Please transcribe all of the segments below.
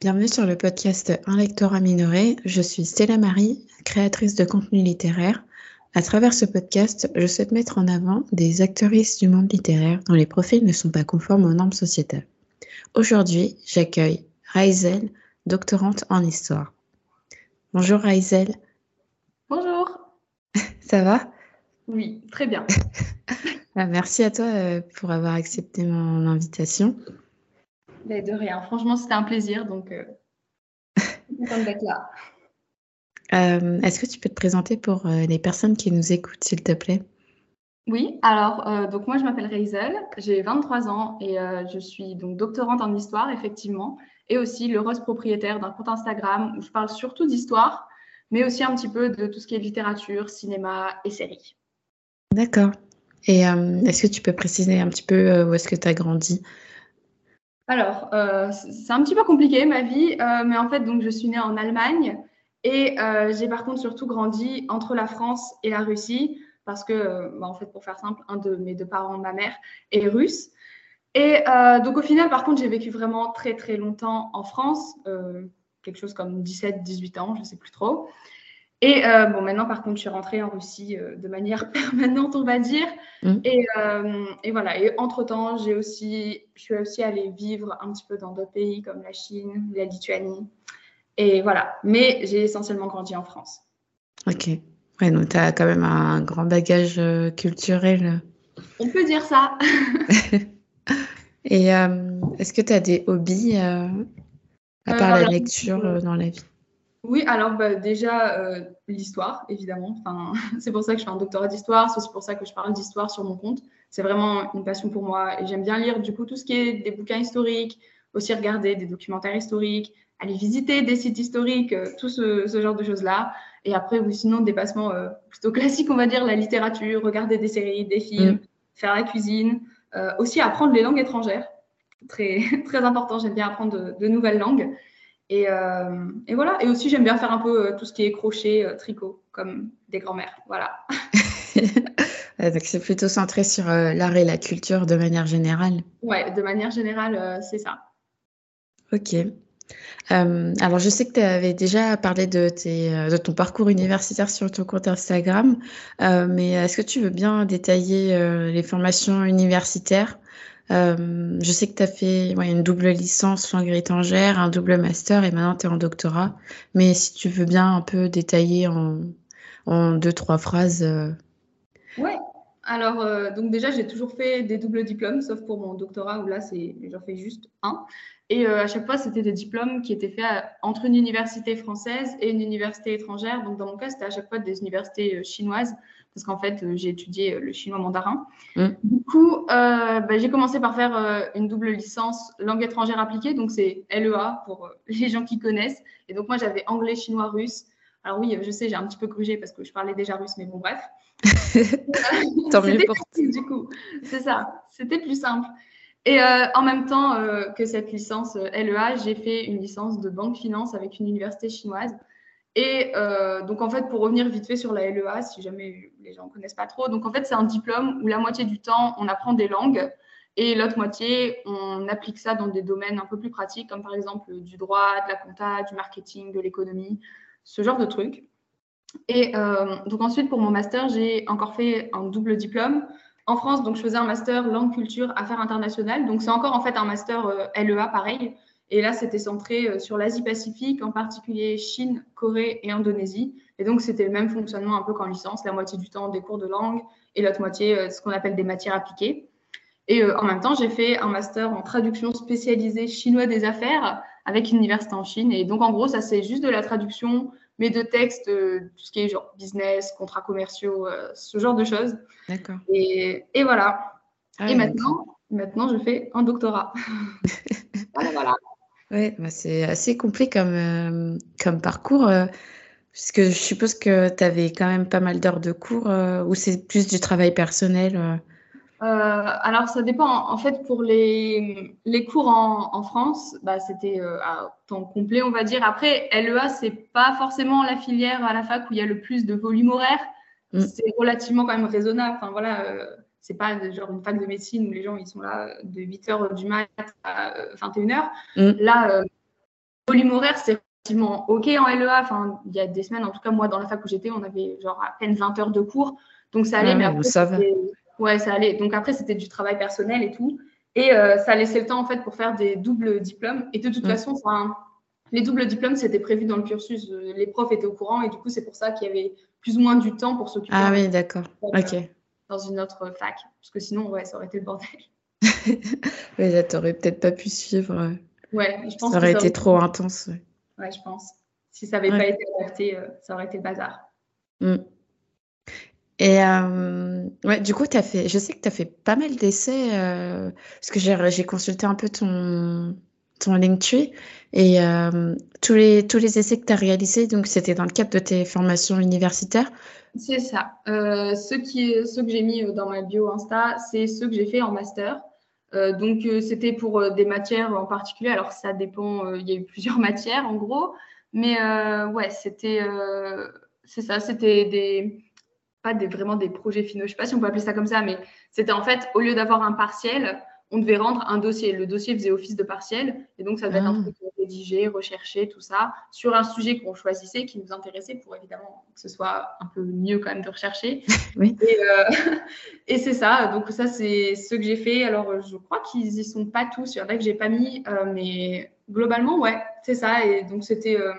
Bienvenue sur le podcast Un lectorat minoré. Je suis Stella Marie, créatrice de contenu littéraire. À travers ce podcast, je souhaite mettre en avant des actrices du monde littéraire dont les profils ne sont pas conformes aux normes sociétales. Aujourd'hui, j'accueille Raizel, doctorante en histoire. Bonjour Raizel. Bonjour. Ça va? Oui, très bien. Ah, merci à toi euh, pour avoir accepté mon invitation. Mais de rien. Franchement, c'était un plaisir. Donc, euh, d'être là. Euh, est-ce que tu peux te présenter pour euh, les personnes qui nous écoutent, s'il te plaît? Oui, alors, donc moi, je m'appelle Reizel, j'ai 23 ans et je suis donc doctorante en histoire, effectivement, et aussi l'heureuse propriétaire d'un compte Instagram où je parle surtout d'histoire, mais aussi un petit peu de tout ce qui est littérature, cinéma et séries. D'accord. Et est-ce que tu peux préciser un petit peu où est-ce que tu as grandi? Alors, euh, c'est un petit peu compliqué ma vie, euh, mais en fait, donc, je suis née en Allemagne et euh, j'ai par contre surtout grandi entre la France et la Russie parce que, bah, en fait, pour faire simple, un de mes deux parents, ma mère, est russe. Et donc, au final, par contre, j'ai vécu vraiment très, très longtemps en France, quelque chose comme 17, 18 ans, je ne sais plus trop. Et euh, bon, maintenant, par contre, je suis rentrée en Russie euh, de manière permanente, on va dire. Mmh. Et, euh, et, voilà. Et entre-temps, j'ai aussi, je suis aussi allée vivre un petit peu dans d'autres pays comme la Chine, la Lituanie. Et voilà. Mais j'ai essentiellement grandi en France. Ok. Ouais, donc tu as quand même un grand bagage culturel. On peut dire ça. et est-ce que tu as des hobbies à part la lecture dans la vie? Oui, alors bah, déjà euh, l'histoire, évidemment. Enfin, c'est pour ça que je fais un doctorat d'histoire, c'est aussi pour ça que je parle d'histoire sur mon compte. C'est vraiment une passion pour moi et j'aime bien lire du coup tout ce qui est des bouquins historiques, aussi regarder des documentaires historiques, aller visiter des sites historiques, euh, tout ce, genre de choses-là. Et après, oui, sinon, des passements euh, plutôt classiques, on va dire, la littérature, regarder des séries, des films, mm. faire la cuisine, aussi apprendre les langues étrangères. Très, très important, j'aime bien apprendre de nouvelles langues. Euh, et, voilà. Et aussi, j'aime bien faire un peu euh, tout ce qui est crochet, euh, tricot, comme des grands-mères. Voilà. Donc, c'est plutôt centré sur l'art et la culture de manière générale. Ouais, de manière générale, c'est ça. Ok. alors, je sais que tu avais déjà parlé de, tes, de ton parcours universitaire sur ton compte Instagram, mais est-ce que tu veux bien détailler les formations universitaires euh, je sais que tu as fait une double licence langue étrangère, un double master et maintenant tu es en doctorat. Mais si tu veux bien un peu détailler en, en deux, trois phrases. Euh... Ouais. Alors, euh, donc déjà, j'ai toujours fait des doubles diplômes, sauf pour mon doctorat où là, j'en fais juste un. Et euh, à chaque fois, c'était des diplômes qui étaient faits entre une université française et une université étrangère. Donc, dans mon cas, c'était à chaque fois des universités chinoises parce qu'en fait, euh, j'ai étudié euh, le chinois mandarin. Mm. Du coup, euh, bah, j'ai commencé par faire une double licence langue étrangère appliquée, donc c'est LEA pour les gens qui connaissent. Et donc, moi, j'avais anglais, chinois, russe. Alors oui, je sais, j'ai un petit peu grugé parce que je parlais déjà russe, mais bon, bref. Tant mieux pour Du coup, c'est ça, c'était plus simple. Et en même temps que cette licence LEA, j'ai fait une licence de banque finance avec une université chinoise. Et euh, donc, en fait, pour revenir vite fait sur la LEA, si jamais les gens ne connaissent pas trop, donc en fait, c'est un diplôme où la moitié du temps, on apprend des langues et l'autre moitié, on applique ça dans des domaines un peu plus pratiques, comme par exemple du droit, de la compta, du marketing, de l'économie, ce genre de trucs. Et euh, donc, ensuite, pour mon master, j'ai encore fait un double diplôme. En France, donc, je faisais un master langue, culture, affaires internationales. Donc, c'est encore en fait un master euh, LEA pareil et là, c'était centré euh, sur l'Asie-Pacifique, en particulier Chine, Corée et Indonésie. Et donc, c'était le même fonctionnement un peu qu'en licence, la moitié du temps des cours de langue et l'autre moitié euh, ce qu'on appelle des matières appliquées. Et euh, en même temps, j'ai fait un master en traduction spécialisée chinois des affaires avec une université en Chine. Et donc, en gros, ça, c'est juste de la traduction, mais de textes, tout ce qui est genre business, contrats commerciaux, ce genre de choses. D'accord. Et, et, voilà. Ah et maintenant, maintenant, je fais un doctorat. voilà, voilà. Oui, bah c'est assez complet comme, euh, comme parcours, euh, puisque je suppose que tu avais quand même pas mal d'heures de cours, euh, ou c'est plus du travail personnel alors, ça dépend. En fait, pour les, les cours en, en France, bah, c'était à temps complet, on va dire. Après, LEA, c'est pas forcément la filière à la fac où il y a le plus de volume horaire. Mm. C'est relativement quand même raisonnable. Enfin, voilà c'est pas genre une fac de médecine où les gens ils sont là de 8 h du mat à 21 h. Mm. Là, euh, volume horaire, c'est relativement OK en LEA. Enfin, il y a des semaines, en tout cas, moi, dans la fac où j'étais, on avait genre à peine 20 heures de cours. Donc, ça allait. mais après, ça Ouais, ça allait. Donc, après, c'était du travail personnel et tout. Et euh, ça laissait le temps, en fait, pour faire des doubles diplômes. Et de toute mm. façon, les doubles diplômes, c'était prévu dans le cursus. Les profs étaient au courant. Et du coup, c'est pour ça qu'il y avait plus ou moins du temps pour s'occuper. Ah oui, d'accord. OK. Dans une autre fac. Parce que sinon, ouais, ça aurait été le bordel. oui, là, t'aurais peut-être pas pu suivre. Euh, ouais, je pense ça aurait été trop intense. Ouais. je pense. Si ça n'avait pas été adapté, euh, ça aurait été le bazar. Mm. Et euh, ouais, du coup, as fait, je sais que tu as fait pas mal d'essais, parce que j'ai consulté un peu ton, ton Linktree, et tous, les, tous les essais que tu as réalisés, donc c'était dans le cadre de tes formations universitaires. C'est ça. ceux, qui, que j'ai mis dans ma bio Insta, c'est ceux que j'ai fait en master. Euh, donc, euh, c'était pour euh, des matières en particulier. Alors, ça dépend, il y a eu plusieurs matières en gros. Mais ouais, c'était c'est ça, c'était des pas des, vraiment des projets finaux, je sais pas si on peut appeler ça comme ça, mais c'était en fait, au lieu d'avoir un partiel, on devait rendre un dossier. Le dossier faisait office de partiel, et donc ça devait être un ah. truc rédigé, recherché, tout ça, sur un sujet qu'on choisissait, qui nous intéressait, pour évidemment que ce soit un peu mieux quand même de rechercher. Oui. Et, euh, et c'est ça, donc ça c'est ce que j'ai fait. Alors je crois qu'ils y sont pas tous, il y en a que j'ai pas mis, euh, mais globalement, ouais, c'est ça. Et donc c'était. Euh,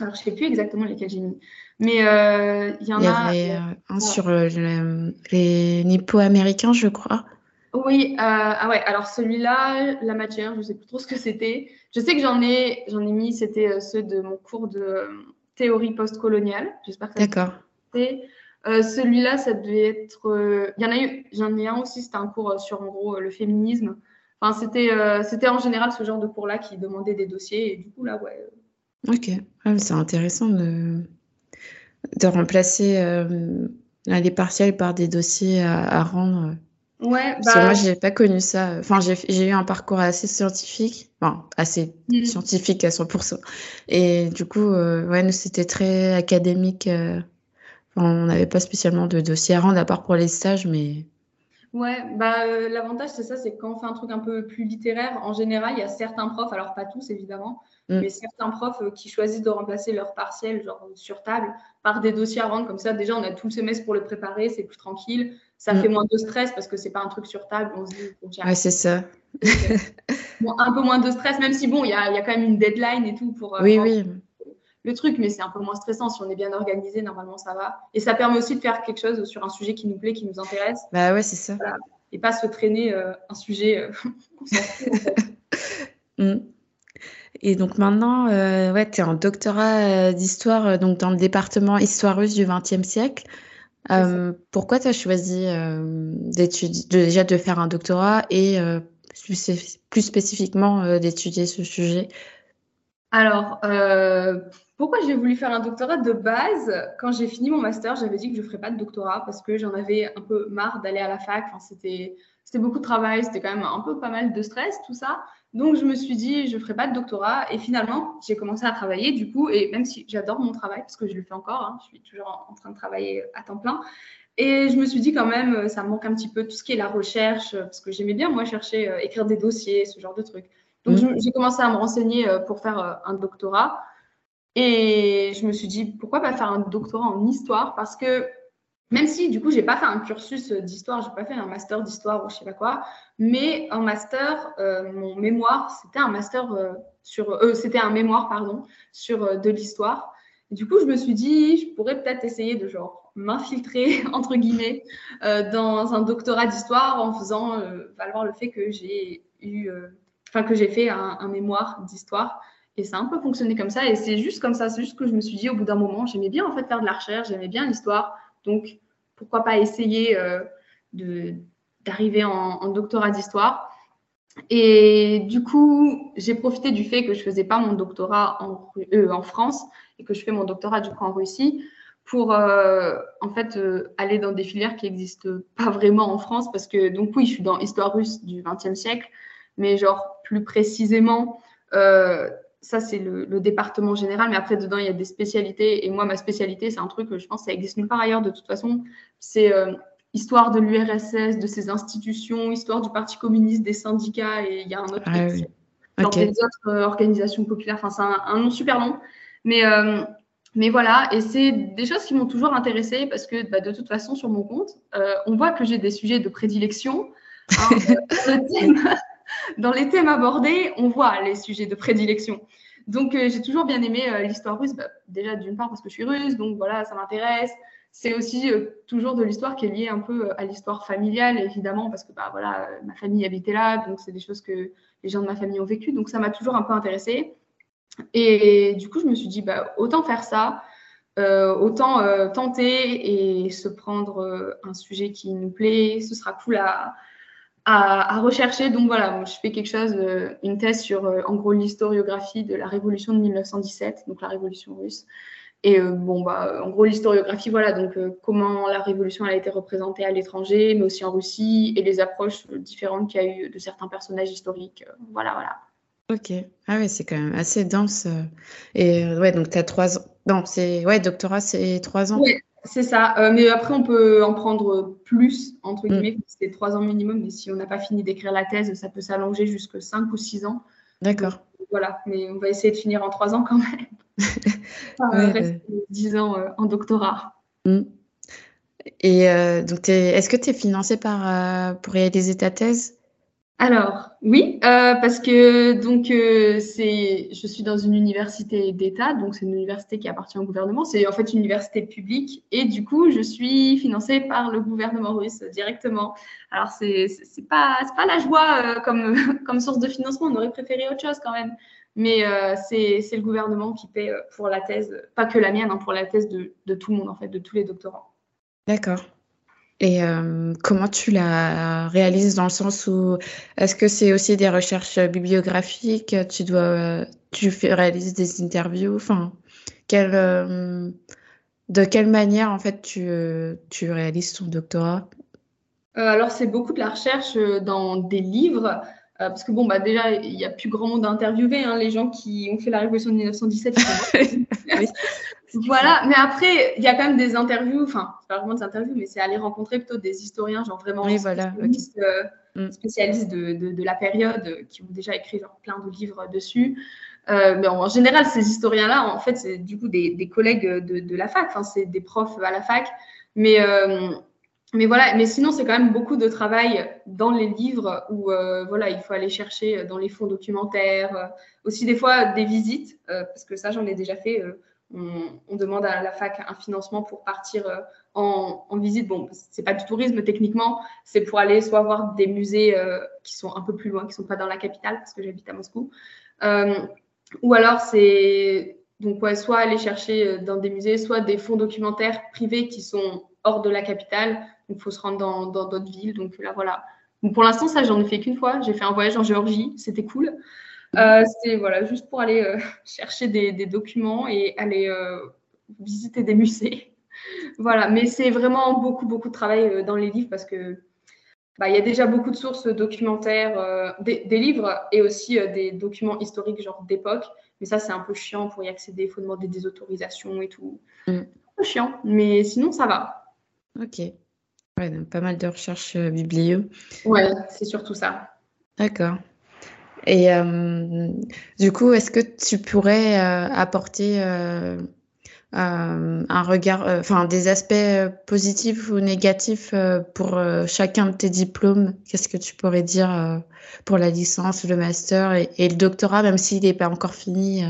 alors, je ne sais plus exactement lesquels j'ai mis. Mais il y en a. Il y avait un sur les nippo-américains, je crois. Oui, euh, ah ouais, alors celui-là, la matière, je ne sais plus trop ce que c'était. Je sais que j'en ai, j'en ai mis, c'était euh, ceux de mon cours de euh, théorie postcoloniale. J'espère que D'accord. Euh, celui-là, ça devait être. Il y en a eu, j'en ai un aussi, c'était un cours sur en gros le féminisme. Enfin, c'était, c'était en général ce genre de cours-là qui demandait des dossiers. Et du coup, là, ouais. Ok, c'est intéressant de, de remplacer les partiels par des dossiers à rendre. Ouais, bah... moi, j'ai pas connu ça. Enfin, j'ai eu un parcours assez scientifique, enfin, assez mm. scientifique à 100%. Et du coup, euh, ouais, nous, c'était très académique. Euh, on n'avait pas spécialement de dossier à rendre, à part pour les stages, mais. Ouais, bah, euh, l'avantage, c'est ça, c'est que quand on fait un truc un peu plus littéraire, en général, il y a certains profs, alors pas tous évidemment, mm. mais certains profs qui choisissent de remplacer leur partiel, genre sur table, par des dossiers à rendre. Comme ça, déjà, on a tout le semestre pour le préparer, c'est plus tranquille ça fait mm. moins de stress parce que c'est pas un truc sur table. On se dit, ouais, c'est ça. un peu moins de stress, même si bon, il y a, y a, quand même une deadline et tout pour. Euh, oui, oui. Le truc, mais c'est un peu moins stressant. Si on est bien organisé, normalement, ça va. Et ça permet aussi de faire quelque chose sur un sujet qui nous plaît, qui nous intéresse. Bah ouais, c'est ça. Et pas se traîner euh, un sujet euh, mm. Et donc maintenant, ouais, tu es en doctorat d'histoire donc dans le département histoire russe du XXe siècle. Euh, pourquoi tu as choisi euh, d'étudier, déjà de faire un doctorat et euh, plus, plus, spécifiquement d'étudier ce sujet? Alors, pourquoi j'ai voulu faire un doctorat de base Quand j'ai fini mon master, j'avais dit que je ne ferais pas de doctorat parce que j'en avais un peu marre d'aller à la fac. C'était beaucoup de travail, c'était quand même un peu pas mal de stress, tout ça. Donc, je me suis dit, je ne ferai pas de doctorat. Et finalement, j'ai commencé à travailler, du coup, et même si j'adore mon travail, parce que je le fais encore, hein, je suis toujours en, train de travailler à temps plein. Et je me suis dit quand même, ça me manque un petit peu tout ce qui est la recherche, parce que j'aimais bien, moi, chercher, euh, écrire des dossiers, ce genre de trucs. Donc, mmh. j'ai commencé à me renseigner euh, pour faire euh, un doctorat. Et je me suis dit, pourquoi pas faire un doctorat en histoire? Parce que même si, du coup, j'ai pas fait un cursus d'histoire, j'ai pas fait un master d'histoire ou je sais pas quoi, mais un master, euh, mon mémoire, c'était un master euh, sur, euh, c'était un mémoire, pardon, sur de l'histoire. Et du coup, je me suis dit, je pourrais peut-être essayer de genre m'infiltrer entre guillemets dans un doctorat d'histoire en faisant valoir le fait que j'ai eu, enfin que j'ai fait un, mémoire d'histoire. Et ça a un peu fonctionné comme ça. Et c'est juste comme ça, c'est juste que je me suis dit au bout d'un moment, j'aimais bien en fait faire de la recherche, j'aimais bien l'histoire. Donc, pourquoi pas essayer euh, d'arriver en, doctorat d'histoire. Et du coup, j'ai profité du fait que je faisais pas mon doctorat en, euh, en, France et que je fais mon doctorat du coup en Russie pour euh, en fait aller dans des filières qui n'existent pas vraiment en France parce que donc oui, je suis dans histoire russe du XXe siècle, mais genre plus précisément ça, c'est le, département général, mais après, dedans, il y a des spécialités. Et moi, ma spécialité, c'est un truc que je pense que ça existe nulle part ailleurs de toute façon. C'est euh, histoire de l'URSS, de ses institutions, histoire du Parti communiste, des syndicats, et il y a un autre. Ah, oui. dans des autres organisations populaires. Enfin, c'est un, nom super long. Mais, mais voilà, et c'est des choses qui m'ont toujours intéressée parce que bah, de toute façon, sur mon compte, on voit que j'ai des sujets de prédilection. Hein, dans les thèmes abordés, on voit les sujets de prédilection. Donc, euh, j'ai toujours bien aimé euh, l'histoire russe. Bah, déjà, d'une part, parce que je suis russe, donc voilà, ça m'intéresse. C'est aussi euh, toujours de l'histoire qui est liée un peu à l'histoire familiale, évidemment, parce que bah, voilà, ma famille habitait là, donc c'est des choses que les gens de ma famille ont vécues. Donc, ça m'a toujours un peu intéressée. Et du coup, je me suis dit, bah, autant faire ça, autant tenter et se prendre un sujet qui nous plaît. Ce sera cool à, à, rechercher. Donc voilà, je fais quelque chose, euh, une thèse sur euh, en gros l'historiographie de la révolution de 1917, donc la révolution russe. Et euh, bon, bah, en gros, l'historiographie, voilà, donc comment la révolution a été représentée à l'étranger, mais aussi en Russie, et les approches différentes qu'il y a eu de certains personnages historiques. voilà, voilà. Ok. Ah oui, c'est quand même assez dense. Et ouais, donc tu as trois ans. Non, c'est. Ouais, doctorat, c'est trois ans. C'est ça. Euh, mais après, on peut en prendre plus, entre mm. guillemets, c'est trois ans minimum. Mais si on n'a pas fini d'écrire la thèse, ça peut s'allonger jusqu'à cinq ou six ans. D'accord. Voilà, mais on va essayer de finir en trois ans quand même. rester dix ans euh, en doctorat. Mm. Et euh, donc, est-ce que tu es financé par, pour réaliser ta thèse? Alors, oui, euh, parce que donc euh, je suis dans une université d'État, donc c'est une université qui appartient au gouvernement. C'est en fait une université publique et du coup, je suis financée par le gouvernement russe directement. Alors c'est c'est pas pas la joie euh, comme comme source de financement. On aurait préféré autre chose quand même, mais c'est c'est le gouvernement qui paie pour la thèse, pas que la mienne, hein, pour la thèse de de tout le monde en fait, de tous les doctorants. D'accord. Et euh, comment tu la réalises dans le sens où est-ce que c'est aussi des recherches bibliographiques? Tu dois, tu réalises des interviews? Enfin, quelle, euh, de quelle manière en fait tu, tu réalises ton doctorat? Euh, Alors c'est beaucoup de la recherche dans des livres. Parce que bon, bah déjà, il n'y a plus grand monde à interviewer. Hein, les gens qui ont fait la révolution de 1917, Voilà, mais après, il y a quand même des interviews, enfin, c'est pas vraiment des interviews, mais c'est aller rencontrer plutôt des historiens, genre vraiment spécialistes, euh, mm. de, de, la période, euh, qui ont déjà écrit genre, plein de livres dessus. Euh, mais en, général, ces historiens-là, en fait, c'est du coup des, des collègues de, de, la fac, enfin, c'est des profs à la fac. Mais, mais voilà, mais sinon, c'est quand même beaucoup de travail dans les livres où voilà, il faut aller chercher dans les fonds documentaires, aussi des fois des visites, parce que ça, j'en ai déjà fait on, demande à la fac un financement pour partir euh, en, visite. Bon, c'est pas du tourisme techniquement, c'est pour aller soit voir des musées euh, qui sont un peu plus loin, qui sont pas dans la capitale, parce que j'habite à Moscou. Euh, ou alors c'est donc soit aller chercher dans des musées, soit des fonds documentaires privés qui sont hors de la capitale. Il faut se rendre dans d'autres villes. Donc là voilà. pour l'instant ça j'en ai fait qu'une fois. J'ai fait un voyage en Géorgie, c'était cool. Euh, c'était voilà, juste pour aller euh, chercher des, documents et aller euh, visiter des musées. voilà, mais c'est vraiment beaucoup, beaucoup de travail dans les livres parce que bah, il y a déjà beaucoup de sources documentaires, des, livres et aussi des documents historiques, genre d'époque. Mais ça, c'est un peu chiant pour y accéder. Il faut demander des autorisations et tout. Mm. Un peu chiant, mais sinon, ça va. Ok. Ouais, donc pas mal de recherches biblio. Ouais, c'est surtout ça. D'accord. Et euh, du coup, est-ce que tu pourrais euh, apporter euh, un regard, enfin des aspects positifs ou négatifs pour chacun de tes diplômes? Qu'est-ce que tu pourrais dire pour la licence, le master et, le doctorat, même s'il n'est pas encore fini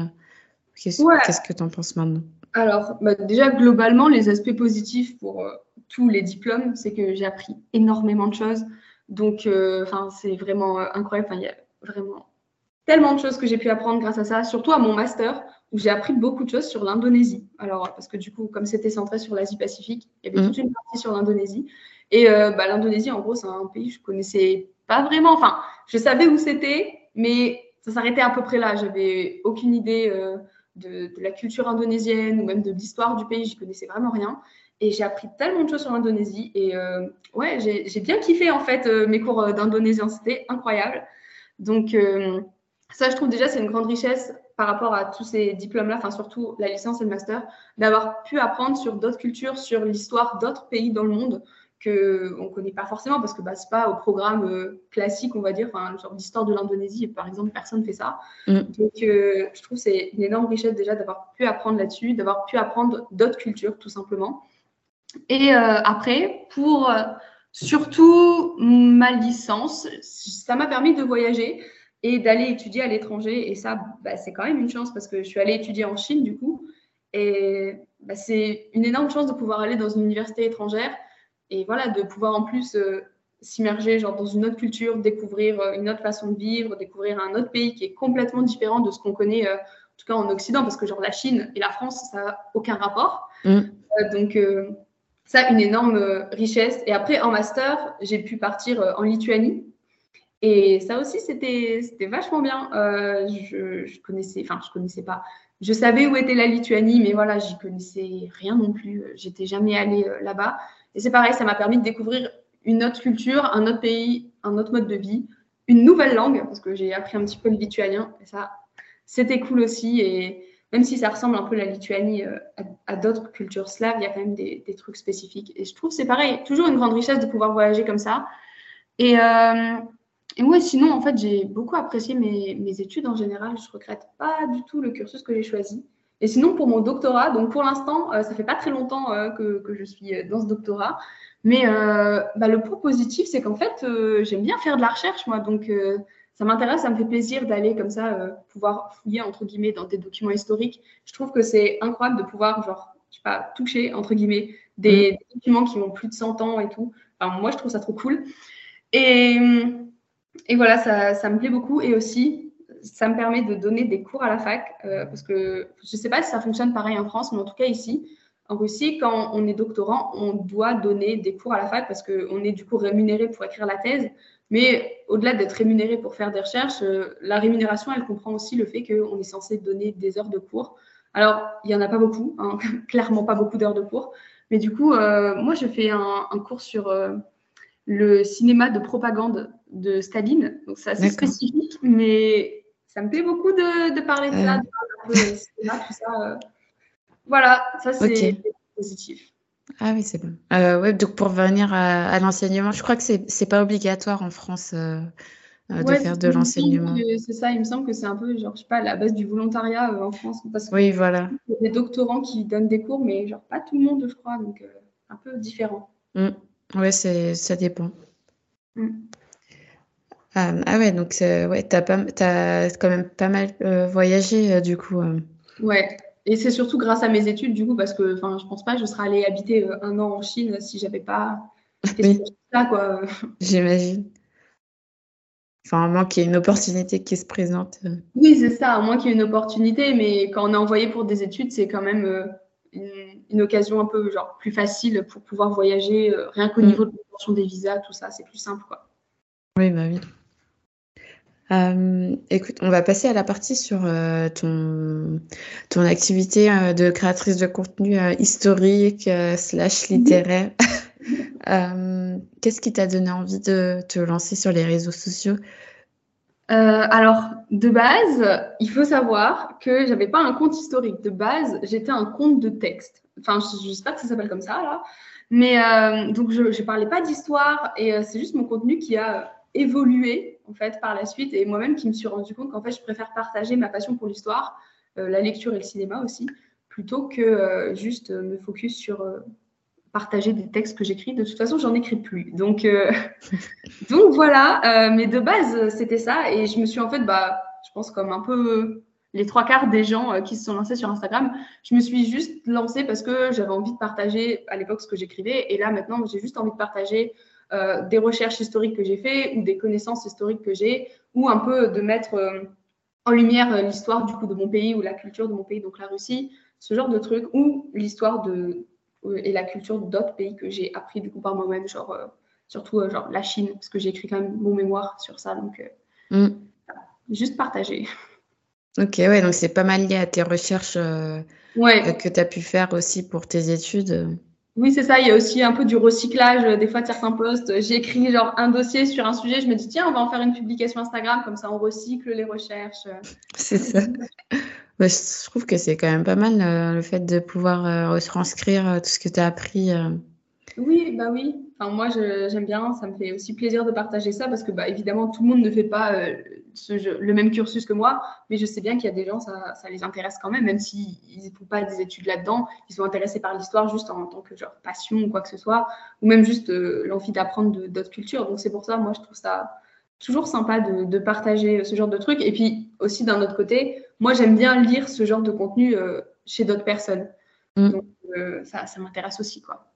Qu'est-ce que tu en penses maintenant Alors, bah, déjà, globalement, les aspects positifs pour tous les diplômes, c'est que j'ai appris énormément de choses. Donc, enfin, c'est vraiment incroyable. il y a vraiment tellement de choses que j'ai pu apprendre grâce à ça, surtout à mon master où j'ai appris beaucoup de choses sur l'Indonésie. Alors, parce que du coup, comme c'était centré sur l'Asie-Pacifique, il y avait toute mhm. une partie sur l'Indonésie. Et euh, bah, l'Indonésie, en gros, c'est un pays que je connaissais pas vraiment. Enfin, je savais où c'était, mais ça s'arrêtait à peu près là. J'avais aucune idée euh, de, la culture indonésienne ou même de l'histoire du pays. J'y connaissais vraiment rien. Et j'ai appris tellement de choses sur l'Indonésie. Et euh, ouais, j'ai bien kiffé en fait mes cours d'indonésien. C'était incroyable. Donc, ça, je trouve déjà, c'est une grande richesse par rapport à tous ces diplômes-là, enfin surtout la licence et le master, d'avoir pu apprendre sur d'autres cultures, sur l'histoire d'autres pays dans le monde qu'on ne connaît pas forcément parce que bah, ce n'est pas au programme euh, classique, on va dire, enfin, genre d'histoire de l'Indonésie, par exemple, personne ne fait ça. Mm. Donc, euh, je trouve que c'est une énorme richesse déjà d'avoir pu apprendre là-dessus, d'avoir pu apprendre d'autres cultures, tout simplement. Et euh, après, pour surtout ma licence, ça m'a permis de voyager et d'aller étudier à l'étranger. Et ça, bah, c'est quand même une chance parce que je suis allée étudier en Chine, du coup. Et bah, c'est une énorme chance de pouvoir aller dans une université étrangère et voilà, de pouvoir en plus euh, s'immerger genre dans une autre culture, découvrir euh, une autre façon de vivre, découvrir un autre pays qui est complètement différent de ce qu'on connaît, euh, en tout cas en Occident, parce que genre la Chine et la France, ça n'a aucun rapport. Mm. donc ça, une énorme richesse. Et après, en master, j'ai pu partir en Lituanie. Et ça aussi, c'était vachement bien. je, je connaissais, enfin, je connaissais pas. Je savais où était la Lituanie, mais voilà, j'y connaissais rien non plus. J'étais jamais allée là-bas. Et c'est pareil, ça m'a permis de découvrir une autre culture, un autre pays, un autre mode de vie, une nouvelle langue, parce que j'ai appris un petit peu le lituanien. Et ça, c'était cool aussi. Et même si ça ressemble un peu la Lituanie euh, à, d'autres cultures slaves, il y a quand même des, trucs spécifiques. Et je trouve c'est pareil, toujours une grande richesse de pouvoir voyager comme ça. Et, euh, et ouais, sinon, en fait, j'ai beaucoup apprécié mes, études en général. Je regrette pas du tout le cursus que j'ai choisi. Et sinon, pour mon doctorat, donc pour l'instant, euh, ça fait pas très longtemps euh, que, que, je suis euh, dans ce doctorat, mais bah, le point positif, c'est qu'en fait, j'aime bien faire de la recherche, moi. Donc, ça m'intéresse, ça me fait plaisir d'aller comme ça, pouvoir fouiller, entre guillemets, dans des documents historiques. Je trouve que c'est incroyable de pouvoir, genre, je sais pas, toucher, entre guillemets, des, mmh. documents qui ont plus de 100 ans et tout. Enfin, moi, je trouve ça trop cool. Et, et voilà, ça, ça me plaît beaucoup. Et aussi, ça me permet de donner des cours à la fac, euh, parce que je ne sais pas si ça fonctionne pareil en France, mais en tout cas ici, en Russie, quand on est doctorant, on doit donner des cours à la fac parce qu'on est du coup rémunéré pour écrire la thèse. Mais au-delà d'être rémunéré pour faire des recherches, euh, la rémunération, elle comprend aussi le fait qu'on est censé donner des heures de cours. Alors, il n'y en a pas beaucoup, hein, clairement pas beaucoup d'heures de cours. Mais du coup, euh, moi, je fais un, cours sur le cinéma de propagande de Staline. Donc, c'est assez spécifique, mais ça me plaît beaucoup de, parler de ça, de parler un peu tout ça. Euh. Voilà, ça c'est positif. Ah oui, c'est bon. Euh, ouais, donc pour revenir à, l'enseignement, je crois que c'est n'est pas obligatoire en France euh, de faire de l'enseignement. C'est ça, il me semble que c'est un peu, genre, je sais pas, la base du volontariat en France. Parce oui, voilà. Il y a des doctorants qui donnent des cours, mais genre pas tout le monde, je crois, donc un peu différent. Mmh. Oui, ça dépend. Mmh. Ah, ouais, donc ouais, tu as, quand même pas mal euh, voyagé euh, du coup. Euh. Ouais, et c'est surtout grâce à mes études du coup, parce que je pense pas que je serais allée habiter un an en Chine si j'avais pas ça, quoi. J'imagine. Enfin, à moins qu'il y ait une opportunité qui se présente. Oui, c'est ça, à moins qu'il y ait une opportunité, mais quand on est envoyé pour des études, c'est quand même une, occasion un peu genre plus facile pour pouvoir voyager, rien qu'au mm. niveau de l'obtention des visas, tout ça, c'est plus simple, quoi. Oui, bah oui. Euh, écoute, on va passer à la partie sur euh, ton, ton activité euh, de créatrice de contenu historique slash mhm. littéraire. Qu'est-ce qui t'a donné envie de te lancer sur les réseaux sociaux? Alors, de base, il faut savoir que j'avais pas un compte historique. De base, j'étais un compte de texte. Enfin, je ne sais pas que ça s'appelle comme ça, là. Mais donc, je ne parlais pas d'histoire et c'est juste mon contenu qui a évolué en fait par la suite et moi-même qui me suis rendu compte qu'en fait je préfère partager ma passion pour l'histoire, euh, la lecture et le cinéma aussi, plutôt que euh, juste me focus sur euh, partager des textes que j'écris. De toute façon, j'en écris plus. Donc, donc voilà, mais de base, c'était ça. Et je me suis en fait, bah, je pense comme un peu les trois quarts des gens qui se sont lancés sur Instagram, je me suis juste lancée parce que j'avais envie de partager à l'époque ce que j'écrivais. Et là, maintenant, j'ai juste envie de partager euh, des recherches historiques que j'ai fait ou des connaissances historiques que j'ai, ou un peu de mettre euh, en lumière euh, l'histoire du coup de mon pays ou la culture de mon pays, donc la Russie, ce genre de trucs, ou l'histoire de et la culture d'autres pays que j'ai appris du coup par moi-même, genre surtout genre la Chine, parce que j'ai écrit quand même mon mémoire sur ça, donc mm. juste partager. Ok, ouais, donc c'est pas mal lié à tes recherches ouais. que tu as pu faire aussi pour tes études. Oui, c'est ça. Il y a aussi un peu du recyclage euh, des fois de certains posts. J'ai écrit genre un dossier sur un sujet. Je me dis, tiens, on va en faire une publication Instagram. Comme ça, on recycle les recherches. C'est ça. je trouve que c'est quand même pas mal euh, le fait de pouvoir euh, retranscrire tout ce que tu as appris. Oui, bah oui. moi, j'aime bien, ça me fait aussi plaisir de partager ça parce que, bah, évidemment, tout le monde ne fait pas euh, le même cursus que moi, mais je sais bien qu'il y a des gens, ça, ça, les intéresse quand même, même s'ils ne font pas des études là-dedans, ils sont intéressés par l'histoire juste en, tant que genre passion ou quoi que ce soit, ou même juste euh, l'envie d'apprendre d'autres cultures. Donc, c'est pour ça, moi, je trouve ça toujours sympa de, partager ce genre de trucs. Et puis aussi, d'un autre côté, moi, j'aime bien lire ce genre de contenu euh, chez d'autres personnes. Mm. Donc, ça, ça m'intéresse aussi, quoi.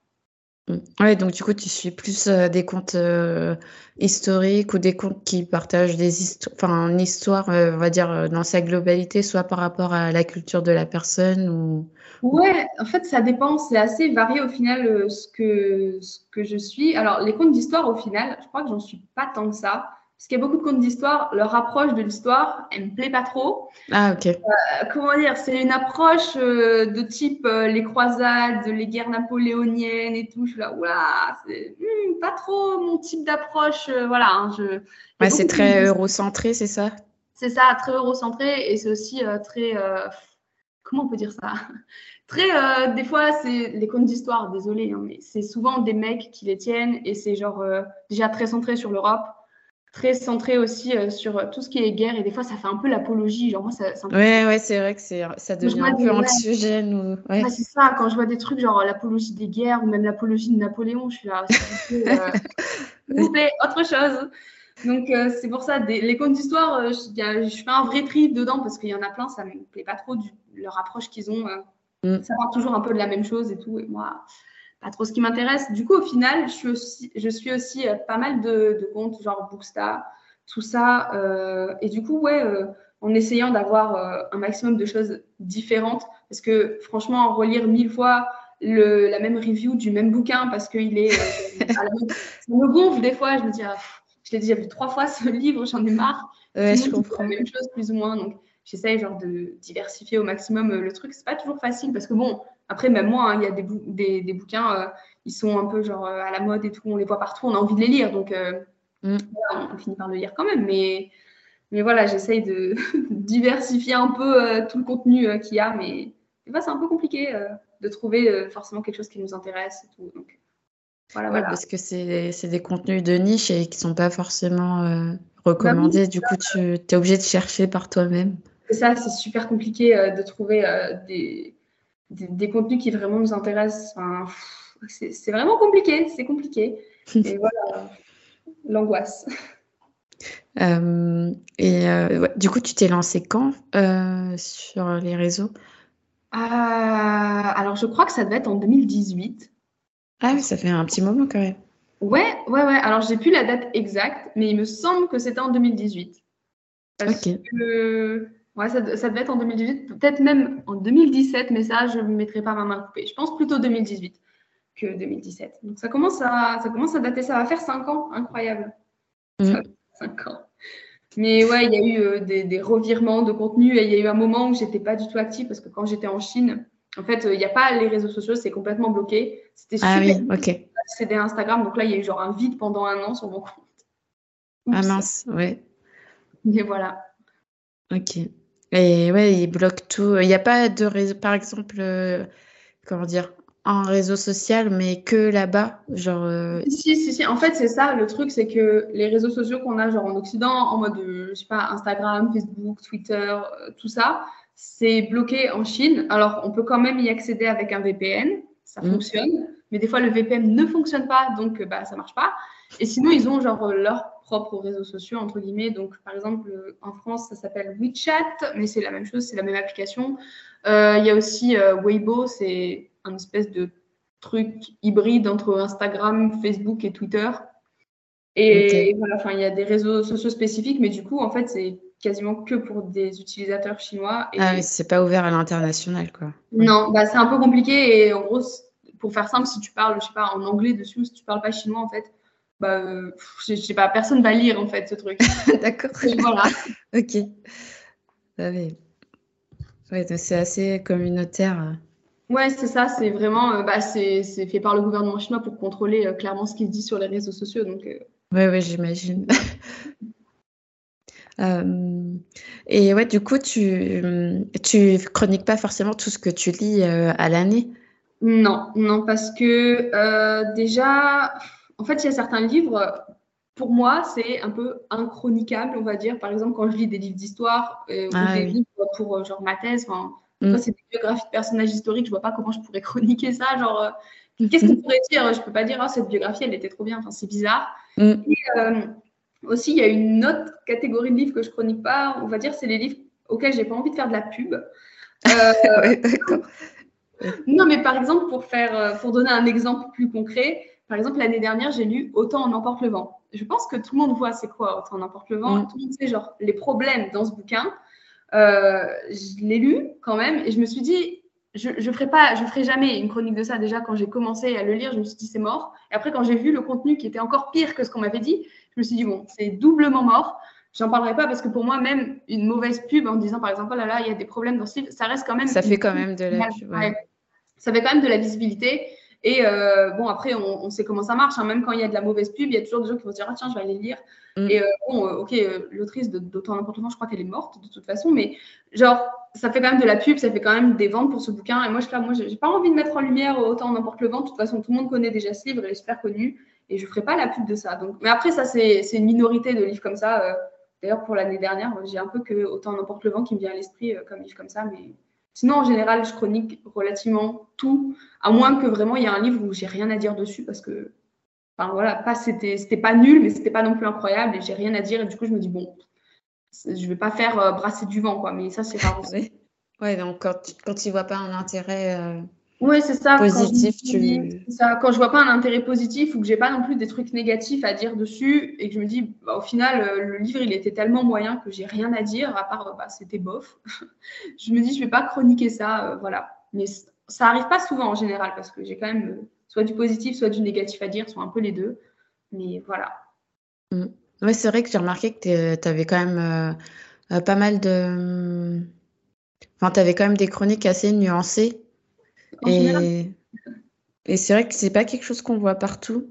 Mm. Ouais, donc du coup, tu suis plus euh, des comptes euh, historiques ou des comptes qui partagent des histoires, enfin, une histoire, euh, on va dire, dans sa globalité, soit par rapport à la culture de la personne ou. Ouais, en fait, ça dépend. C'est assez varié au final ce, que, ce que je suis. Alors, les comptes d'histoire, au final, je crois que j'en suis pas tant que ça. Parce qu'il y a beaucoup de contes d'histoire, leur approche de l'histoire, elle me plaît pas trop. Ah, ok. Euh, comment dire C'est une approche euh, de type euh, les croisades, les guerres napoléoniennes et tout. Je suis là, oula, c'est hmm, pas trop mon type d'approche. voilà. Hein, je, ouais, c'est très eurocentré, c'est ça? C'est ça, très eurocentré. Et c'est aussi très. comment on peut dire ça? Très. des fois, c'est les contes d'histoire, désolé, hein, mais c'est souvent des mecs qui les tiennent et c'est genre déjà très centré sur l'Europe très centré aussi euh, sur euh, tout ce qui est guerre. Et des fois ça fait un peu l'apologie. Genre moi ça, ouais ouais c'est vrai que c'est ça devient un peu anxiogène ou ouais. c'est ça. Quand je vois des trucs genre l'apologie des guerres ou même l'apologie de Napoléon je suis là plaît autre chose. Donc c'est pour ça les contes d'histoire je fais un vrai tri dedans parce qu'il y en a plein ça me plaît pas trop du, leur approche qu'ils ont mm. ça parle toujours un peu de la même chose et tout. Et moi pas trop ce qui m'intéresse. Du coup, au final, je suis aussi, je suis aussi euh, pas mal de, comptes, genre Bookstar, tout ça. Euh, et du coup, ouais, euh, en essayant d'avoir un maximum de choses différentes, parce que franchement, relire mille fois le, la même review du même bouquin, parce qu'il est. ça me gonfle des fois, je me dis, ah, je l'ai déjà vu trois fois ce livre, j'en ai marre. Ouais, je comprends. La même chose, plus ou moins. Donc, j'essaye genre de diversifier au maximum le truc. C'est pas toujours facile parce que bon, après, même moi, hein, il y a des, des, bouquins, euh, ils sont un peu genre euh, à la mode et tout, on les voit partout, on a envie de les lire. Donc, euh, mm. on finit par le lire quand même. Mais, mais voilà, j'essaye de diversifier un peu tout le contenu qu'il y a. Mais c'est un peu compliqué de trouver forcément quelque chose qui nous intéresse et tout. Donc, voilà, voilà. Parce que c'est des contenus de niche et qui ne sont pas forcément recommandés. Bah du coup, tu es obligé de chercher par toi-même. C'est ça, c'est super compliqué de trouver des des, contenus qui vraiment nous intéressent. Enfin, c'est vraiment compliqué, c'est compliqué. Et voilà, l'angoisse. Euh, et euh, du coup, tu t'es lancé quand euh, sur les réseaux? Alors, je crois que ça devait être en 2018. Ah oui, ça fait un petit moment quand même. Ouais, ouais, ouais. Alors, j'ai plus la date exacte, mais il me semble que c'était en 2018. Parce que Ouais, ça, devait être en 2018, peut-être même en 2017, mais ça, je ne mettrai pas ma main coupée. Je pense plutôt 2018 que 2017. Donc ça commence à, ça commence à dater, ça va faire 5 ans, incroyable. 5 mm. ans. Mais ouais, il y a eu euh, des, revirements de contenu et il y a eu un moment où j'étais pas du tout active parce que quand j'étais en Chine, en fait, euh, il n'y a pas les réseaux sociaux, c'est complètement bloqué. C'était ah super oui, ok. C'était Instagram, donc là, il y a eu genre un vide pendant un an sur mon compte. Ah mince, ouais. Mais voilà. Ok. Et ouais, ils bloquent tout. Il n'y a pas de réseau, par exemple, euh, comment dire, un réseau social, mais que là-bas, genre. Euh, si, si, si. En fait, c'est ça. Le truc, c'est que les réseaux sociaux qu'on a, genre en Occident, en mode, euh, je sais pas, Instagram, Facebook, Twitter, tout ça, c'est bloqué en Chine. Alors, on peut quand même y accéder avec un VPN. Ça mm. fonctionne. Mais des fois, le VPN ne fonctionne pas, donc bah, ça marche pas. Et sinon, ils ont genre leur propres réseaux sociaux, entre guillemets. Donc, par exemple, en France, ça s'appelle WeChat, mais c'est la même chose, c'est la même application. Euh, il y a aussi euh, Weibo, c'est un espèce de truc hybride entre Instagram, Facebook et Twitter. Et voilà, enfin, il y a des réseaux sociaux spécifiques, mais du coup, en fait, c'est quasiment que pour des utilisateurs chinois. Et... Ah oui, c'est pas ouvert à l'international, quoi. Non, bah, c'est un peu compliqué. Et en gros, pour faire simple, si tu parles, je sais pas, en anglais dessus, si tu parles pas chinois, en fait, bah, euh, je, sais pas, personne va lire en fait ce truc. D'accord. Voilà. ok. Ah c'est assez communautaire. Ouais, c'est ça. C'est vraiment, euh, bah, c'est fait par le gouvernement chinois pour contrôler euh, clairement ce qui se dit sur les réseaux sociaux. Donc. Ouais, ouais, j'imagine. et ouais, du coup, tu, tu chroniques pas forcément tout ce que tu lis à l'année? Non, non, parce que déjà, en fait, il y a certains livres, pour moi, c'est un peu inchroniquable, on va dire. Par exemple, quand je lis des livres d'histoire euh, ou Ah des oui. livres pour euh, genre ma thèse, enfin, Mm. c'est des biographies de personnages historiques, je vois pas comment je pourrais chroniquer ça. Genre, euh, qu'est-ce qu'on pourrait dire? Je peux pas dire, ah, cette biographie, elle était trop bien. Enfin, c'est bizarre. Mm. Et, euh, aussi, il y a une autre catégorie de livres que je chronique pas, on va dire, c'est les livres auxquels j'ai pas envie de faire de la pub. Ouais, non, mais par exemple, pour, faire, pour donner un exemple plus concret, par exemple, l'année dernière, j'ai lu Autant en emporte le vent. Je pense que tout le monde voit c'est quoi Autant en emporte le vent. Mm. Tout le monde sait genre les problèmes dans ce bouquin. Euh, je l'ai lu quand même et je me suis dit, je ne ferai, pas, je ferai jamais une chronique de ça. Déjà, quand j'ai commencé à le lire, je me suis dit, c'est mort. Et après, quand j'ai vu le contenu qui était encore pire que ce qu'on m'avait dit, je me suis dit, bon, c'est doublement mort. J'en parlerai pas parce que pour moi, même une mauvaise pub en disant, par exemple, oh là là, il y a des problèmes dans ce livre, ça reste quand même. Ça fait quand même de la Ouais. ouais. Ça fait quand même de la visibilité. Et euh, bon, après, on, on sait comment ça marche. hein. Même quand il y a de la mauvaise pub, il y a toujours des gens qui vont se dire Ah, tiens, je vais aller lire. Mm. Et euh, bon, euh, ok, l'autrice de- d'Autant n'importe quoi, je crois qu'elle est morte de toute façon. Mais genre, ça fait quand même de la pub, ça fait quand même des ventes pour ce bouquin. Et moi, je là, moi, j'ai pas envie de mettre en lumière Autant n'importe le vent. De toute façon, tout le monde connaît déjà ce livre, il est super connu. Et je ferai pas la pub de ça. Donc, mais après, ça, c'est c'est une minorité de livres comme ça. D'ailleurs, pour l'année dernière, j'ai un peu que Autant n'importe le vent qui me vient à l'esprit comme livre comme ça. Mais sinon, en général, je chronique relativement tout à moins que vraiment il y a un livre où j'ai rien à dire dessus parce que enfin voilà pas c'était pas nul mais c'était pas non plus incroyable et j'ai rien à dire et du coup je me dis bon je vais pas faire euh, brasser du vent quoi mais ça c'est aussi. Ouais. Donc quand tu, quand tu vois pas un intérêt. euh, ouais c'est ça quand Positif, dis- tu- ça quand je vois pas un intérêt positif ou que j'ai pas non plus des trucs négatifs à dire dessus et que je me dis bah, au final euh, le livre il était tellement moyen que j'ai rien à dire à part bah, c'était bof je me dis je vais pas chroniquer ça euh, voilà mais ça arrive pas souvent en général parce que j'ai quand même euh, soit du positif soit du négatif à dire soit un peu les deux mais voilà Ouais, c'est vrai que j'ai remarqué que tu avais quand même euh, pas mal de. Enfin, tu avais quand même des chroniques assez nuancées. En général, Et, c'est vrai que c'est pas quelque chose qu'on voit partout.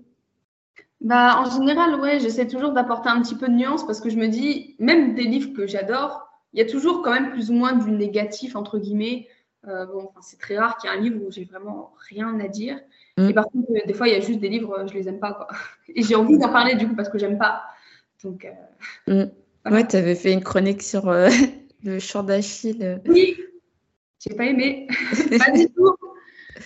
Bah, en général, ouais, j'essaie toujours d'apporter un petit peu de nuance parce que je me dis, même des livres que j'adore, il y a toujours quand même plus ou moins du négatif, entre guillemets. Euh, bon, enfin, c'est très rare qu'il y ait un livre où j'ai vraiment rien à dire. Mm. Et par contre, euh, des fois, il y a juste des livres, euh, je les aime pas, quoi. Et j'ai envie d'en parler du coup parce que j'aime pas. Donc, euh, Mm. Voilà. Ouais, tu avais fait une chronique sur euh, le chant d'Achille. oui, j'ai pas aimé. pas du tout.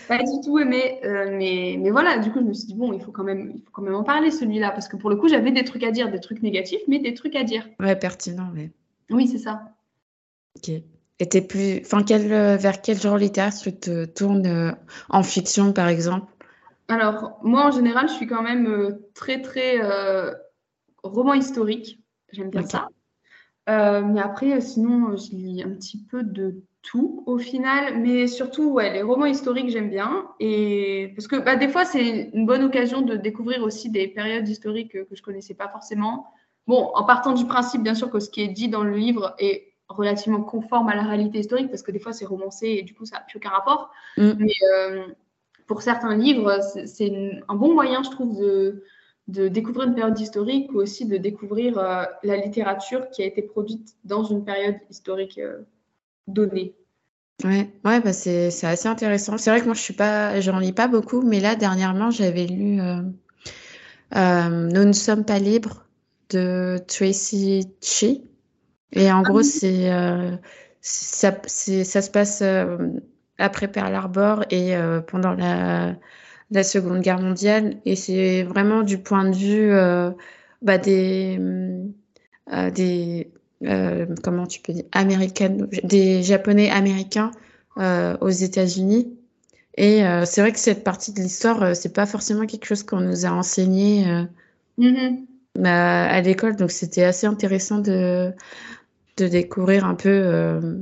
Pas du tout aimé. Euh, mais, mais voilà, du coup, je me suis dit, bon, il faut quand même, il faut quand même en parler, celui-là. Parce que pour le coup, j'avais des trucs à dire, des trucs négatifs, mais des trucs à dire. Ouais, pertinent, ouais. Oui, c'est ça. Ok. Et plus. Enfin, quel, euh, vers quel genre littéraire tu te tournes euh, en fiction, par exemple? Alors, moi, en général, je suis quand même euh, très, très roman historique. J'aime bien ça. Mais après, sinon, je lis un petit peu de tout au final. Mais surtout, ouais, les romans historiques, j'aime bien. Et parce que bah, des fois, c'est une bonne occasion de découvrir aussi des périodes historiques que je connaissais pas forcément. Bon, en partant du principe, bien sûr, que ce qui est dit dans le livre est relativement conforme à la réalité historique, parce que des fois, c'est romancé et du coup, ça n'a plus aucun rapport. Mm. Mais euh, pour certains livres, c'est- un bon moyen, je trouve, de, de découvrir une période historique ou aussi de découvrir euh, la littérature qui a été produite dans une période historique euh, donnée. Ouais, ouais, bah c'est c'est assez intéressant. C'est vrai que moi je suis pas, j'en lis pas beaucoup, mais là dernièrement j'avais lu euh, euh, Nous ne sommes pas libres de Tracy Chee. Et en gros c'est euh, ça, ça se passe après Pearl Harbor et pendant la la Seconde Guerre mondiale et c'est vraiment du point de vue bah, des des euh, comment tu peux dire américaines des japonais américains euh, aux États-Unis. Et euh, c'est vrai que cette partie de l'histoire c'est pas forcément quelque chose qu'on nous a enseigné Mhm. à, à l'école. Donc c'était assez intéressant de de découvrir un peu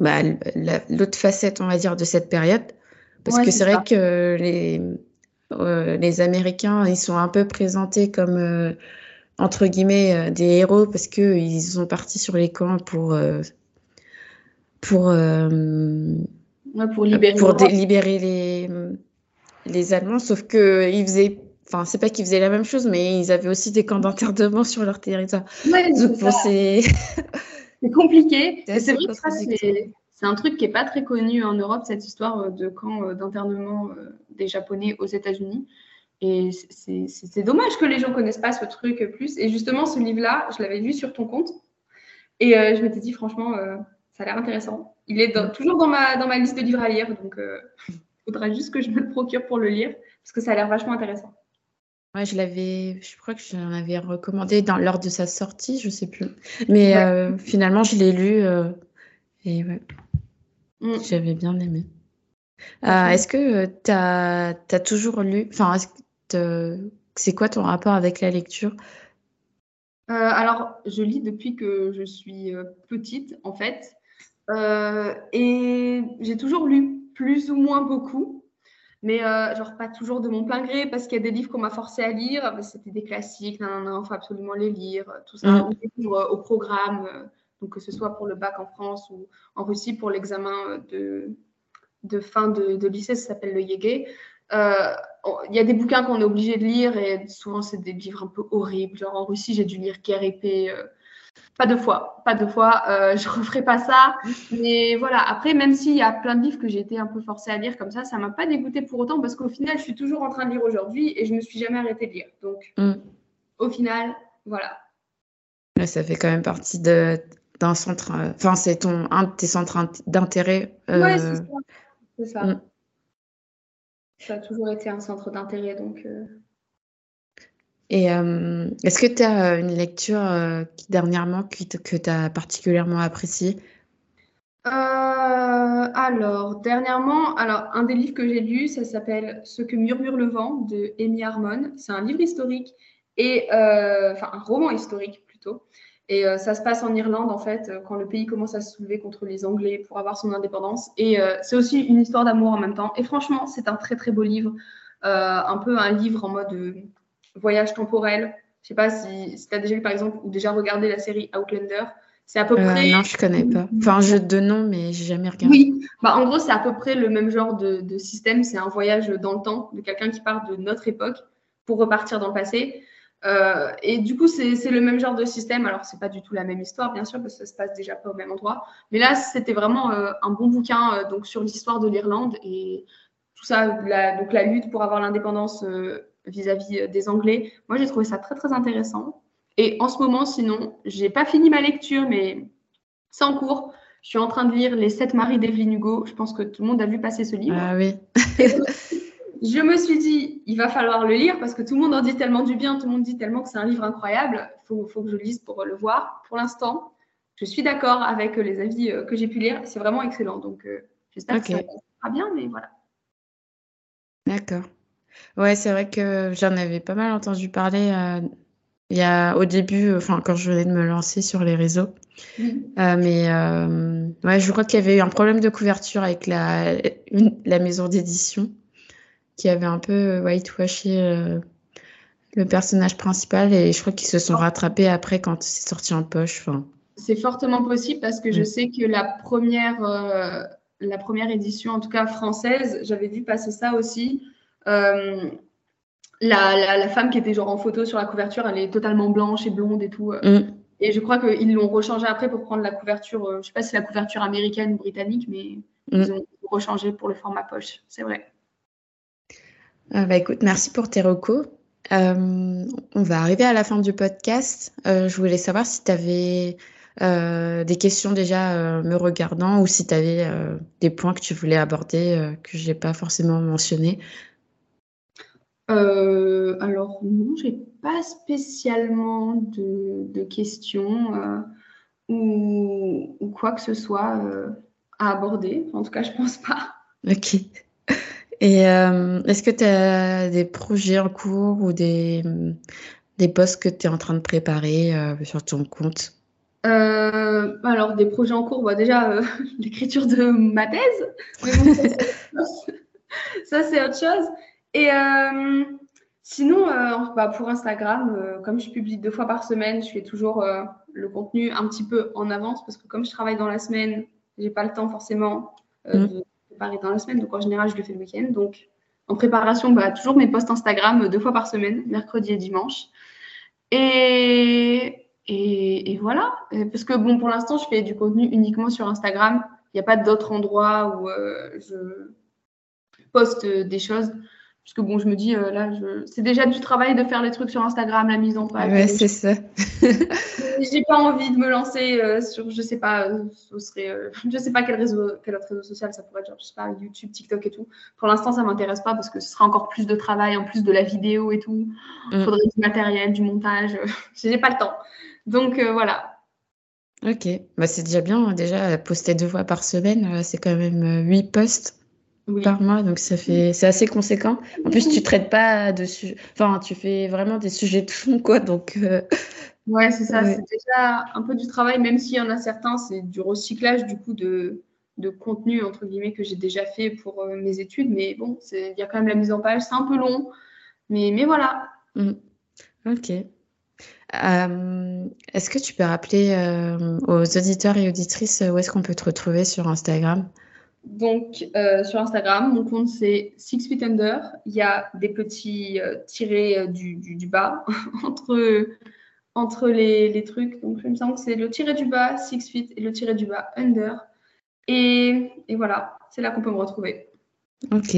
bah, la- l'autre facette on va dire de cette période. Parce Ouais, que c'est vrai que les les Américains ils sont un peu présentés comme entre guillemets euh, des héros parce que ils sont partis sur les camps pour euh, pour euh, Ouais, pour libérer pour libérer les les Allemands sauf que ils faisaient enfin c'est pas qu'ils faisaient la même chose mais ils avaient aussi des camps d'internement sur leur territoire Ouais, c'est donc bon ça. c'est C'est compliqué. C'est vrai que c'est c'est un truc qui n'est pas très connu en Europe, cette histoire de camp euh, d'internement des Japonais aux États-Unis. Et c'est dommage que les gens connaissent pas ce truc plus. Et justement, ce livre-là, je l'avais vu sur ton compte. Et euh, je m'étais dit, franchement, euh, ça a l'air intéressant. Il est toujours dans ma, dans ma liste de livres à lire. Donc, il faudra juste que je me le procure pour le lire. Parce que ça a l'air vachement intéressant. Ouais, je l'avais, je crois que j'en avais recommandé dans, lors de sa sortie, je sais plus. Mais finalement, je l'ai lu et ouais, mm. j'avais bien aimé. Est-ce que tu as, as, toujours lu, enfin, c'est quoi ton rapport avec la lecture? Euh, Alors, je lis depuis que je suis euh, petite, en fait. Euh, et j'ai toujours lu plus ou moins beaucoup, mais genre pas toujours de mon plein gré, parce qu'il y a des livres qu'on m'a forcé à lire. C'était des classiques, il faut absolument les lire, tout ça, mmh. des livres au programme, donc que ce soit pour le bac en France ou en Russie pour l'examen de, de fin de, lycée, ça s'appelle le Yégué. Euh, il y a des bouquins qu'on est obligé de lire et souvent c'est des livres un peu horribles. Genre en Russie, j'ai dû lire Guerre épée. Euh, pas deux fois, pas deux fois. Euh, je referai pas ça. Mais voilà. Après, même s'il y a plein de livres que j'ai été un peu forcée à lire comme ça, ça m'a pas dégoûté pour autant parce qu'au final, je suis toujours en train de lire aujourd'hui et je me suis jamais arrêtée de lire. Donc, mm. au final, voilà. ça fait quand même partie d'un centre. Enfin, c'est ton un de tes centres d'intérêt. Ouais, c'est ça. C'est ça. Mm. Ça a toujours été un centre d'intérêt, donc. Euh. Et euh, est-ce que tu as une lecture euh, qui dernièrement que tu as particulièrement appréciée? Alors, dernièrement, alors un des livres que j'ai lu, ça s'appelle Ce que murmure le vent de Amy Harmon. C'est un livre historique et enfin un roman historique plutôt. Et euh, ça se passe en Irlande, en fait, euh, quand le pays commence à se soulever contre les Anglais pour avoir son indépendance. Et euh, c'est aussi une histoire d'amour en même temps. Et franchement, c'est un très, très beau livre. un peu un livre en mode voyage temporel. Je sais pas si, si tu as déjà lu, par exemple, ou déjà regardé la série Outlander. C'est à peu près. Non, je connais pas. Enfin, un jeu de nom, mais j'ai jamais regardé. Oui, bah, en gros, c'est à peu près le même genre de, de système. C'est un voyage dans le temps de quelqu'un qui part de notre époque pour repartir dans le passé. Euh, et du coup, c'est le même genre de système. Alors, c'est pas du tout la même histoire, bien sûr, parce que ça se passe déjà pas au même endroit. Mais là, c'était vraiment euh, un bon bouquin euh, donc sur l'histoire de l'Irlande et tout ça, la, donc la lutte pour avoir l'indépendance vis-à-vis des Anglais. Moi, j'ai trouvé ça très très intéressant. Et en ce moment, sinon, j'ai pas fini ma lecture, mais c'est en cours. Je suis en train de lire Les Sept maris d'Evelyn Hugo. Je pense que tout le monde a vu passer ce livre. Ah oui. Je me suis dit, il va falloir le lire parce que tout le monde en dit tellement du bien, tout le monde dit tellement que c'est un livre incroyable. Il faut, que je le lise pour le voir. Pour l'instant, je suis d'accord avec les avis euh, que j'ai pu lire. C'est vraiment excellent. Donc, euh, j'espère que ça sera bien, mais voilà. D'accord. Ouais, c'est vrai que j'en avais pas mal entendu parler euh, il y a, au début, enfin, quand je venais de me lancer sur les réseaux. mais ouais, je crois qu'il y avait eu un problème de couverture avec la, la maison d'édition qui avait un peu euh, whitewashé euh, le personnage principal et je crois qu'ils se sont rattrapés après quand c'est sorti en poche. C'est fortement possible parce que je sais que la première, euh, la première édition, en tout cas française, j'avais vu passer ça aussi. la, la, femme qui était genre en photo sur la couverture, elle est totalement blanche et blonde et tout. Mm. Et je crois qu'ils l'ont rechangé après pour prendre la couverture, je ne sais pas si c'est la couverture américaine ou britannique, mais mm. ils ont rechangé pour le format poche, c'est vrai. Euh, bah, écoute, merci pour tes recos. Euh, on va arriver à la fin du podcast. Euh, je voulais savoir si tu avais des questions déjà me regardant ou si tu avais des points que tu voulais aborder que je n'ai pas forcément mentionnés. alors non, j'ai pas spécialement de, questions ou, ou, quoi que ce soit à aborder. En tout cas, je pense pas. Ok. Et euh, est-ce que tu as des projets en cours ou des, des postes que tu es en train de préparer euh, sur ton compte? Euh, alors, des projets en cours, bah, déjà l'écriture de ma thèse, ça c'est autre chose. Et sinon, bah, pour Instagram, comme je publie deux fois par semaine, je fais toujours le contenu un petit peu en avance parce que comme je travaille dans la semaine, j'ai pas le temps forcément mmh. de préparer dans la semaine. Donc en général, je le fais le week-end. Donc en préparation, bah, toujours mes posts Instagram deux fois par semaine, mercredi et dimanche. Et, et, voilà. Parce que bon, pour l'instant, je fais du contenu uniquement sur Instagram. Il n'y a pas d'autres endroits où euh, je poste des choses. Parce que bon, je me dis, euh, là, je... c'est déjà du travail de faire les trucs sur Instagram, la mise en page. Ouais, c'est ça. J'ai pas envie de me lancer euh, sur, je sais pas, euh, ce serait, je sais pas quel réseau, quel autre réseau social ça pourrait être, genre, je sais pas, YouTube, TikTok et tout. Pour l'instant, ça m'intéresse pas parce que ce sera encore plus de travail, en plus de la vidéo et tout. Il mm. faudrait du matériel, du montage. J'ai pas le temps. Donc voilà. Ok, bah, c'est déjà bien. Hein. Déjà, poster deux fois par semaine, c'est quand même huit posts par mois, donc ça fait, c'est assez conséquent. En plus, tu traites pas de sujets, enfin, tu fais vraiment des sujets de fond, quoi. Donc, euh, ouais, c'est ça. C'est déjà un peu du travail, même s'il y en a certains, c'est du recyclage du coup de, de contenu entre guillemets que j'ai déjà fait pour euh, mes études. Mais bon, il y a quand même la mise en page, c'est un peu long, mais mais voilà. Mmh. Ok. Euh, est-ce que tu peux rappeler aux auditeurs et auditrices où est-ce qu'on peut te retrouver sur Instagram? Donc, euh, sur Instagram, mon compte c'est Six Feet Under. Il y a des petits euh, tirés euh, du, bas entre, les, trucs. Donc, il me semble que c'est le tiré du bas, Six Feet, et le tiré du bas, Under. Et, et voilà, c'est là qu'on peut me retrouver. Ok.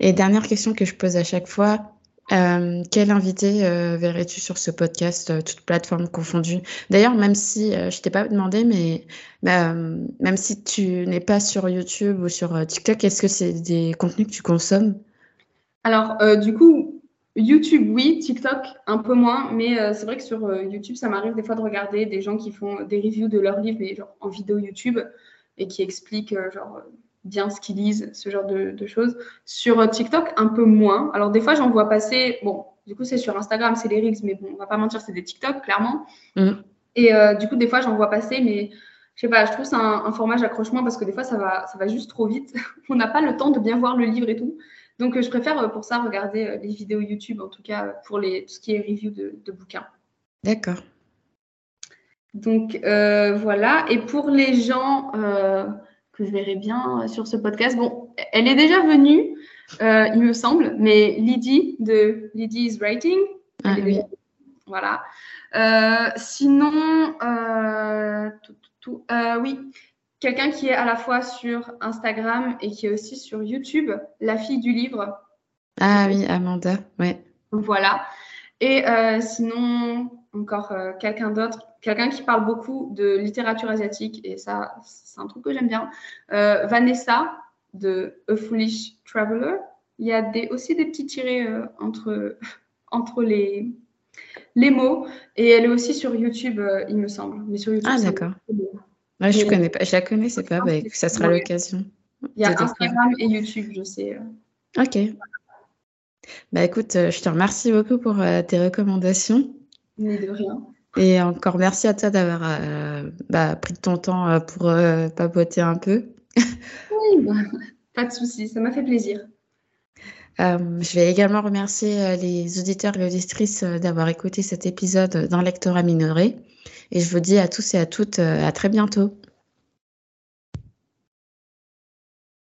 Et dernière question que je pose à chaque fois, euh, quel invité euh, verrais-tu sur ce podcast, euh, toutes plateformes confondues D'ailleurs, même si je t'ai pas demandé, mais même si tu n'es pas sur YouTube ou sur TikTok, est-ce que c'est des contenus que tu consommes? Alors, du coup, YouTube, oui, TikTok, un peu moins, mais c'est vrai que sur YouTube, ça m'arrive des fois de regarder des gens qui font des reviews de leurs livres, en vidéo YouTube, et qui expliquent genre bien ce qu'ils lisent, ce genre de, choses. Sur euh, TikTok, un peu moins. Alors, des fois, j'en vois passer. Bon, du coup, c'est sur Instagram, c'est les Reels, mais bon, on va pas mentir, c'est des TikTok, clairement. Mm. Et euh, du coup, des fois, j'en vois passer, mais je sais pas, je trouve c'est un, format, j'accroche moins parce que des fois, ça va, ça va juste trop vite. on n'a pas le temps de bien voir le livre et tout. Donc, je préfère euh, pour ça regarder les vidéos YouTube, en tout cas pour les, tout ce qui est review de, de bouquins. D'accord. Donc, voilà. Et pour les gens que je verrai bien euh, sur ce podcast. Bon, elle est déjà venue, euh, il me semble, mais Lydie de Lydie's Writing. Ah, oui. Voilà. Euh, sinon, tout, oui, quelqu'un qui est à la fois sur Instagram et qui est aussi sur YouTube, la fille du livre. Ah oui, Amanda, ouais. Voilà. Et sinon, encore quelqu'un d'autre quelqu'un qui parle beaucoup de littérature asiatique, et ça, c'est un truc que j'aime bien. Euh, Vanessa de A Foolish Traveler. Il y a des, aussi des petits tirés euh, entre, entre les, les mots, et elle est aussi sur YouTube, euh, il me semble. Mais sur YouTube, ah, d'accord. Ouais, je, connais pas, je la connais, c'est pas, bah, ça sera l'occasion. Il y a Instagram et YouTube, je sais. Ok. Bah écoute, je te remercie beaucoup pour tes recommandations. Mais de rien. Et encore merci à toi d'avoir euh, bah, pris ton temps euh, pour euh, papoter un peu. oui, bah, pas de souci, ça m'a fait plaisir. je vais également remercier les auditeurs et auditrices d'avoir écouté cet épisode d'un lectorat minoré. Et je vous dis à tous et à toutes à très bientôt.